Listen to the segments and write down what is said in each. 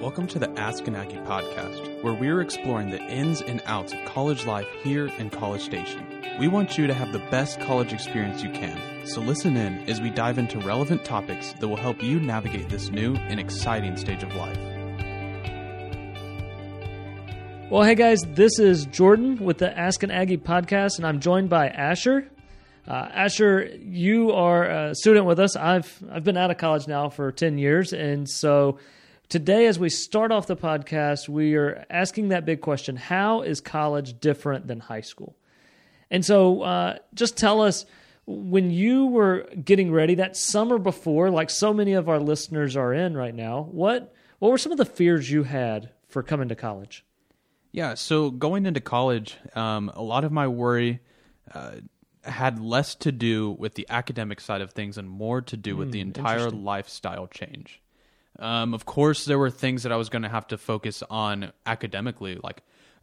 Welcome to the Ask an Aggie podcast, where we're exploring the ins and outs of college life here in College Station. We want you to have the best college experience you can, so listen in as we dive into relevant topics that will help you navigate this new and exciting stage of life. Well, hey guys, this is Jordan with the Ask an Aggie podcast, and I'm joined by Asher. Uh, Asher, you are a student with us. I've I've been out of college now for ten years, and so today, as we start off the podcast, we are asking that big question: How is college different than high school? And so, uh, just tell us when you were getting ready that summer before, like so many of our listeners are in right now. What what were some of the fears you had for coming to college? Yeah, so going into college, um, a lot of my worry uh, had less to do with the academic side of things and more to do with the entire lifestyle change. Um, of course, there were things that I was going to have to focus on academically, like,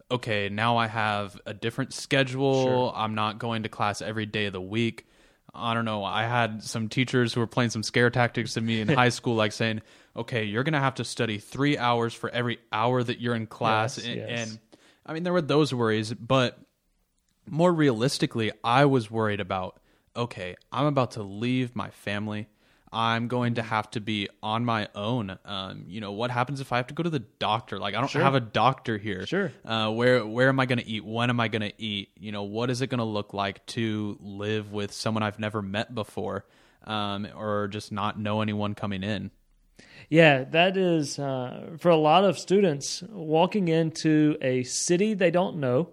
okay, now I have a different schedule. I'm not going to class every day of the week. I don't know. I had some teachers who were playing some scare tactics to me in high school, like saying, okay, you're going to have to study three hours for every hour that you're in class. Yes, and, yes. and I mean, there were those worries, but more realistically, I was worried about okay, I'm about to leave my family. I'm going to have to be on my own. Um, you know, what happens if I have to go to the doctor? Like, I don't Sure. have a doctor here. Sure. Uh, where where am I going to eat? When am I going to eat? You know, what is it going to look like to live with someone I've never met before, um, or just not know anyone coming in? Yeah, that is uh, for a lot of students walking into a city they don't know,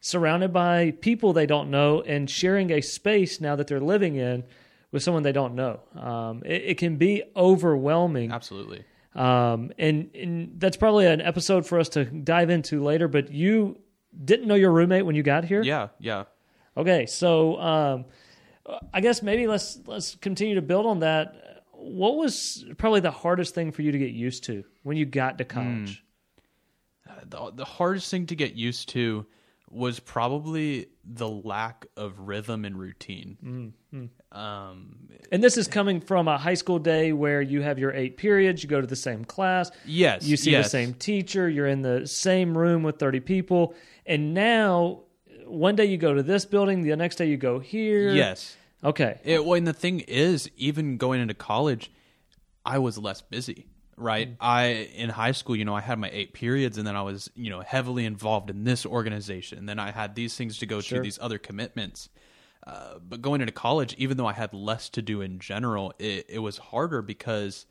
surrounded by people they don't know, and sharing a space now that they're living in with someone they don't know. Um, it, it can be overwhelming. Absolutely. Um, and, and that's probably an episode for us to dive into later, but you didn't know your roommate when you got here? Yeah. Yeah. Okay, so um, I guess maybe let's let's continue to build on that. What was probably the hardest thing for you to get used to when you got to college? the, the hardest thing to get used to was probably the lack of rhythm and routine. Um, And this is coming from a high school day where you have your eight periods, you go to the same class, yes, you see yes. the same teacher, you're in the same room with 30 people, and now one day you go to this building, the next day you go here. Yes. Okay. It, well, and the thing is, even going into college, I was less busy. Right. Mm. I in high school, you know, I had my eight periods, and then I was, you know, heavily involved in this organization. And then I had these things to go Sure. to, these other commitments. Uh, but going into college, even though I had less to do in general, it, it was harder because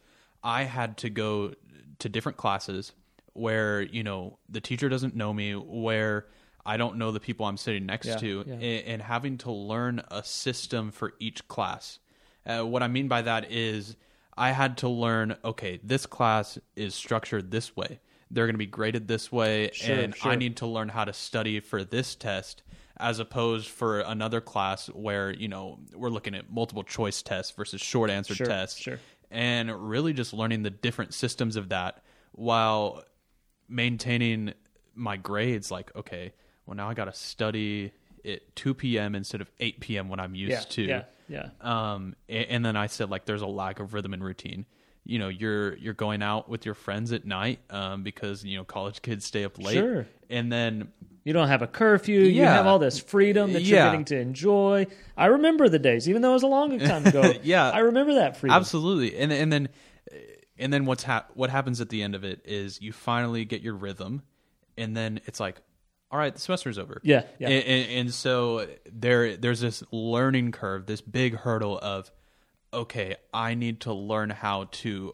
I had to go to different classes where you know the teacher doesn't know me, where I don't know the people I'm sitting next Yeah, to, yeah. and, and having to learn a system for each class. Uh, what I mean by that is I had to learn. Okay, this class is structured this way. They're going to be graded this way, Sure, and sure. I need to learn how to study for this test as opposed for another class where you know we're looking at multiple choice tests versus short answer Sure, tests sure. and really just learning the different systems of that while maintaining my grades like okay well now i gotta study at 2 p.m instead of 8 p.m when i'm used Yeah. to Yeah. Yeah. um a- and then i said like there's a lack of rhythm and routine you know you're you're going out with your friends at night um because you know college kids stay up late Sure. and then You don't have a curfew. Yeah. You have all this freedom that you're getting to enjoy. I remember the days, even though it was a long time ago. Yeah. I remember that freedom. Absolutely, and and then and then what's hap- what happens at the end of it is you finally get your rhythm, and then it's like, all right, the semester's over. Yeah, yeah. And, and, and so there there's this learning curve, this big hurdle of, okay, I need to learn how to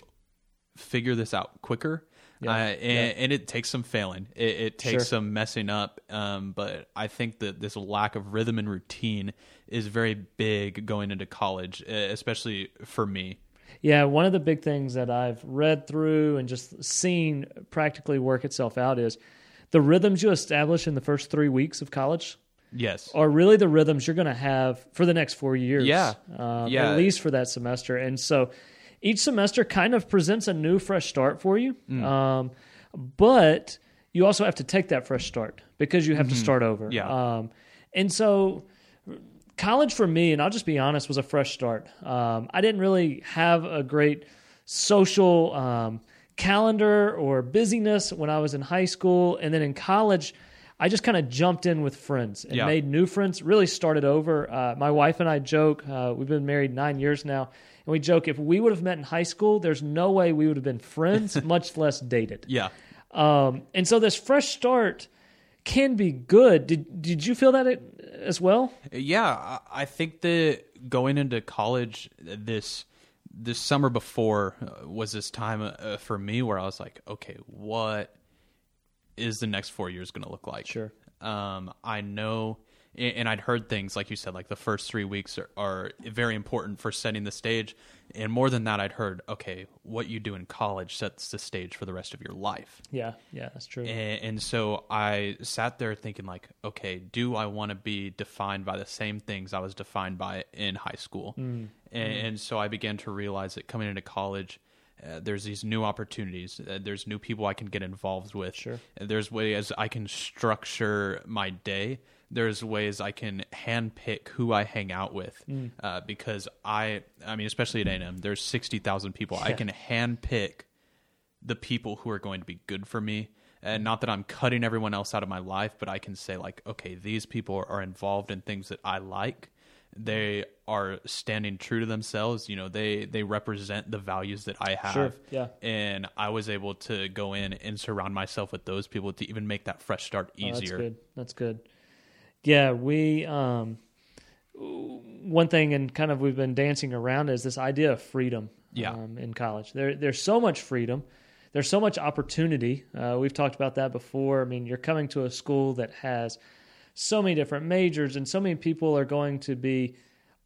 figure this out quicker. Yeah, Uh, and, and it takes some failing. It, it takes Sure. some messing up. Um, but I think that this lack of rhythm and routine is very big going into college, especially for me. Yeah, one of the big things that I've read through and just seen practically work itself out is the rhythms you establish in the first three weeks of college Yes. are really the rhythms you're going to have for the next four years. Yeah. Um, Yeah. At least for that semester. And so each semester kind of presents a new, fresh start for you. Mm. Um, but you also have to take that fresh start because you have to start over. Mm-hmm. Yeah. Um, and so college for me, and I'll just be honest, was a fresh start. Um, I didn't really have a great social um, calendar or busyness when I was in high school, and then in college. I just kind of jumped in with friends and Yeah. made new friends. Really started over. Uh, my wife and I joke. Uh, we've been married nine years now, and we joke if we would have met in high school, there's no way we would have been friends, much less dated. Yeah. Um, and so this fresh start can be good. Did did you feel that it, as well? Yeah, I I think that going into college this this summer before uh, was this time uh, for me where I was like, okay, what is the next 4 years going to look like? Sure. Um I know and I'd heard things like you said like the first 3 weeks are, are very important for setting the stage and more than that I'd heard, okay, what you do in college sets the stage for the rest of your life. Yeah, yeah, that's true. And, and so I sat there thinking, like, okay, do I want to be defined by the same things I was defined by in high school? Mm. And, and so I began to realize that coming into college, uh, there's these new opportunities. Uh, there's new people I can get involved with. Sure. There's ways I can structure my day. There's ways I can handpick who I hang out with Mm. uh, because I, I mean, especially at A&M, there's sixty thousand people. I Yeah. can handpick the people who are going to be good for me. And not that I'm cutting everyone else out of my life, but I can say like, okay, these people are involved in things that I like. They are standing true to themselves. You know, they they represent the values that I have. Sure, yeah. And I was able to go in and surround myself with those people to even make that fresh start Oh, that's easier. good. That's good. Yeah, we um, one thing and kind of we've been dancing around is this idea of freedom. Yeah. Um, in college, there there's so much freedom. There's so much opportunity. Uh, we've talked about that before. I mean, you're coming to a school that has so many different majors, and so many people are going to be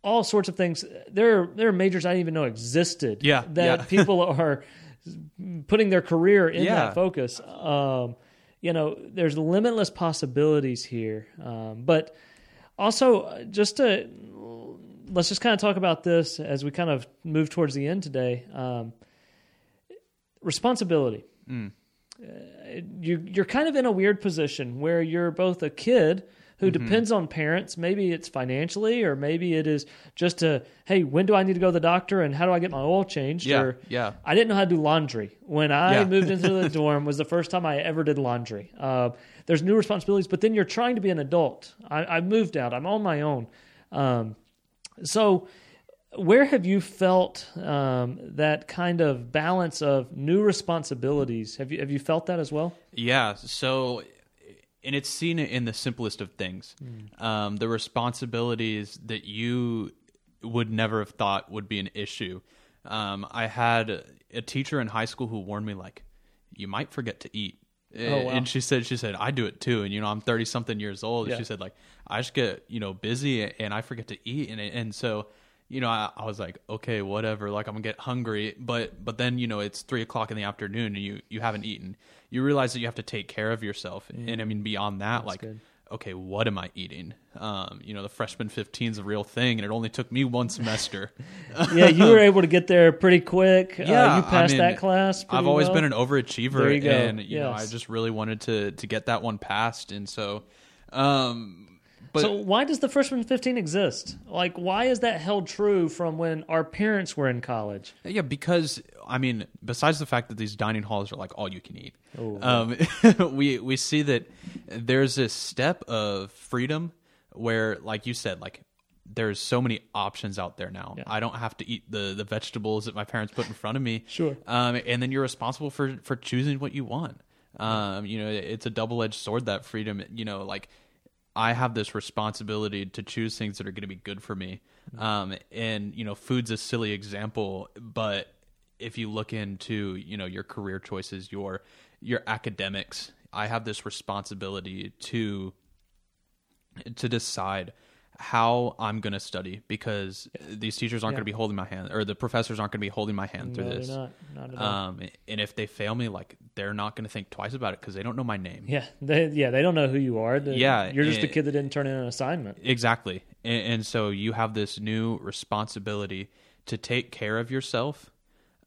all sorts of things. There are, there are majors I didn't even know existed. Yeah, that yeah. people are putting their career in Yeah. that focus. Um, you know, there's limitless possibilities here. Um, but also, uh, just to let's just kind of talk about this as we kind of move towards the end today. Um, responsibility. Mm. Uh, you you're kind of in a weird position where you're both a kid who Mm-hmm. depends on parents. Maybe it's financially, or maybe it is just a hey, when do I need to go to the doctor, and how do I get my oil changed? Yeah, Or yeah. I didn't know how to do laundry when I Yeah. moved into the dorm. Was the first time I ever did laundry. Uh, there's new responsibilities, but then you're trying to be an adult. I, I moved out. I'm on my own. Um, so, where have you felt um, that kind of balance of new responsibilities? Have you have you felt that as well? Yeah. So, and it's seen in the simplest of things. Um, the responsibilities that you would never have thought would be an issue. Um, I had a teacher in high school who warned me, like, you might forget to eat. Oh, wow. And she said, she said, I do it too. And, you know, I'm 30 something years old. Yeah. She said, like, I just get, you know, busy and I forget to eat. And, and so, you know, I, I was like, okay, whatever. Like, I'm gonna get hungry, but but then you know it's three o'clock in the afternoon and you you haven't eaten. You realize that you have to take care of yourself, and I mean beyond that, like, good. okay, what am I eating? Um, you know, the freshman 15 is a real thing, and it only took me one semester. yeah, you were able to get there pretty quick. uh, Yeah, you I passed mean, that class. I've always well. been an overachiever, you and you know, I just really wanted to to get that one passed, and so, um, but so why does the freshman 15 exist? Like, why is that held true from when our parents were in college? Yeah, because I mean, besides the fact that these dining halls are like all you can eat, um, we we see that there's this step of freedom where, like you said, like there's so many options out there now. Yeah. I don't have to eat the the vegetables that my parents put in front of me. Sure. Um, and then you're responsible for for choosing what you want. Um, you know, it's a double edged sword that freedom. You know, like I have this responsibility to choose things that are going to be good for me. Um, and you know, food's a silly example, but if you look into you know your career choices, your your academics, I have this responsibility to to decide how I'm going to study because these teachers aren't Yeah. going to be holding my hand or the professors aren't going to be holding my hand No, through this. not. Not. Um, and if they fail me, like they're not going to think twice about it because they don't know my name. yeah, they, yeah, they don't know who you are. The- Yeah, you're just a eh, kid that didn't turn in an assignment. Exactly. And, and so you have this new responsibility to take care of yourself.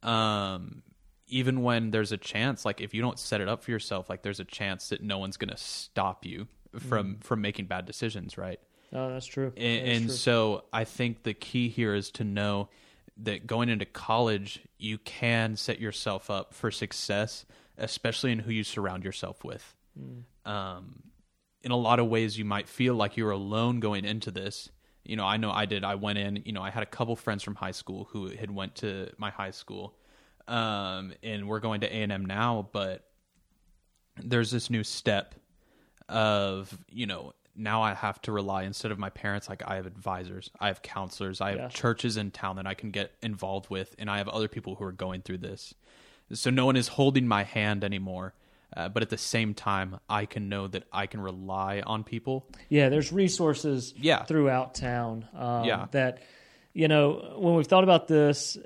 Um, even when there's a chance, like if you don't set it up for yourself, like there's a chance that no one's going to stop you from from making bad decisions, right? Oh, that's true. And, and true. so I think the key here is to know that going into college, you can set yourself up for success, especially in who you surround yourself with. Mm. Um, in a lot of ways, you might feel like you're alone going into this. You know, I know I did. I went in. You know, I had a couple friends from high school who had went to my high school, um, and we're going to A and M now. But there's this new step of you know now I have to rely instead of my parents, like I have advisors, I have counselors, I have yeah. churches in town that I can get involved with, and I have other people who are going through this. So no one is holding my hand anymore. Uh, but at the same time, I can know that I can rely on people. Yeah, there's resources yeah. throughout town. Um, yeah. That, you know, when we've thought about this,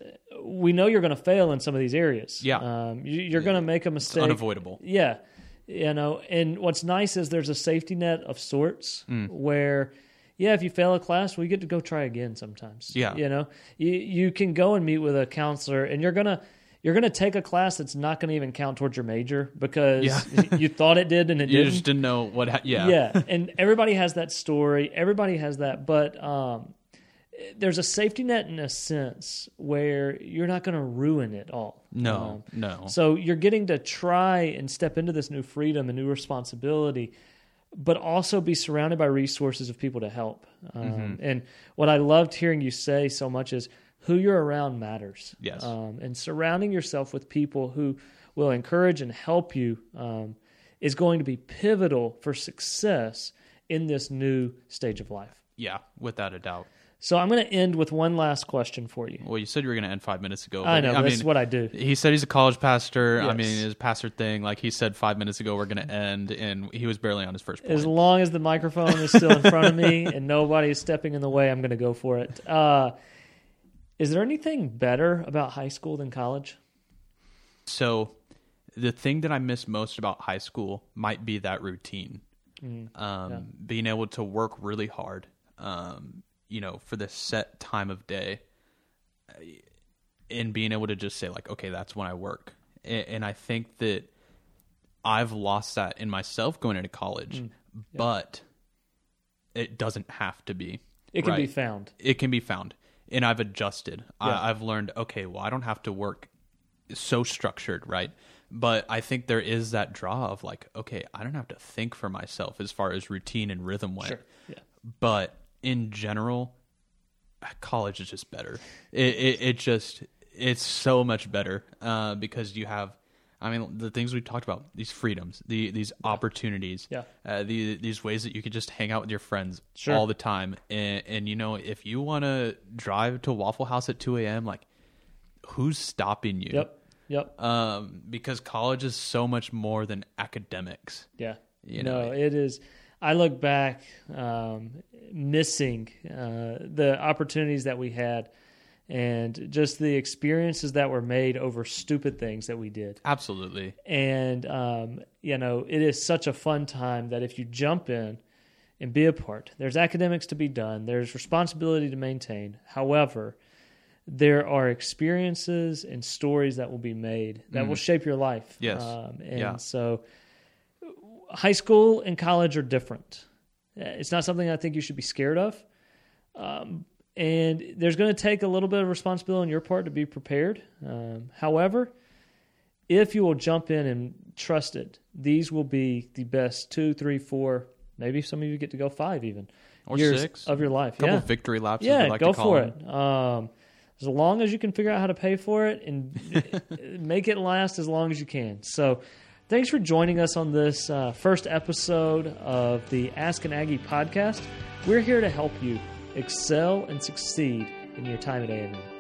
we know you're going to fail in some of these areas. Yeah. Um, you, are going to make a mistake. It's unavoidable. Yeah you know and what's nice is there's a safety net of sorts mm. where yeah if you fail a class we get to go try again sometimes yeah you know you, you can go and meet with a counselor and you're gonna you're gonna take a class that's not gonna even count towards your major because yeah. you thought it did and it you didn't. just didn't know what ha- yeah yeah and everybody has that story everybody has that but um there's a safety net in a sense where you're not going to ruin it all. No, um, no. So you're getting to try and step into this new freedom and new responsibility, but also be surrounded by resources of people to help. Um, mm-hmm. And what I loved hearing you say so much is who you're around matters. Yes. Um, and surrounding yourself with people who will encourage and help you um, is going to be pivotal for success in this new stage of life. Yeah, without a doubt. So I'm going to end with one last question for you. Well, you said you were going to end five minutes ago. I know. I that's mean, what I do. He said he's a college pastor. Yes. I mean, his pastor thing, like he said five minutes ago, we're going to end, and he was barely on his first point. As long as the microphone is still in front of me and nobody is stepping in the way, I'm going to go for it. Uh, is there anything better about high school than college? So, the thing that I miss most about high school might be that routine. Mm, um, yeah. Being able to work really hard. Um, you know, for the set time of day and being able to just say like, okay, that's when I work. And, and I think that I've lost that in myself going into college, mm, yeah. but it doesn't have to be. It can right? be found. It can be found. And I've adjusted. Yeah. I, I've learned, okay, well, I don't have to work so structured, right? But I think there is that draw of like, okay, I don't have to think for myself as far as routine and rhythm went. Sure. Yeah. But in general, college is just better. It it, it just it's so much better uh, because you have. I mean, the things we talked about, these freedoms, the these opportunities, yeah, uh, the, these ways that you could just hang out with your friends sure. all the time, and, and you know, if you want to drive to Waffle House at two a.m., like, who's stopping you? Yep, yep. Um, because college is so much more than academics. Yeah, you know, no, it is. I look back, um, missing uh, the opportunities that we had and just the experiences that were made over stupid things that we did. Absolutely. And, um, you know, it is such a fun time that if you jump in and be a part, there's academics to be done, there's responsibility to maintain. However, there are experiences and stories that will be made that mm. will shape your life. Yes. Um, and yeah. so high school and college are different. It's not something I think you should be scared of. Um, and there's going to take a little bit of responsibility on your part to be prepared. Um, however, if you will jump in and trust it, these will be the best two, three, four, maybe some of you get to go five even or years six of your life. A couple yeah. victory laps. Yeah, like go for them. it. Um, as long as you can figure out how to pay for it and make it last as long as you can. So Thanks for joining us on this uh, first episode of the Ask an Aggie podcast. We're here to help you excel and succeed in your time at A&M.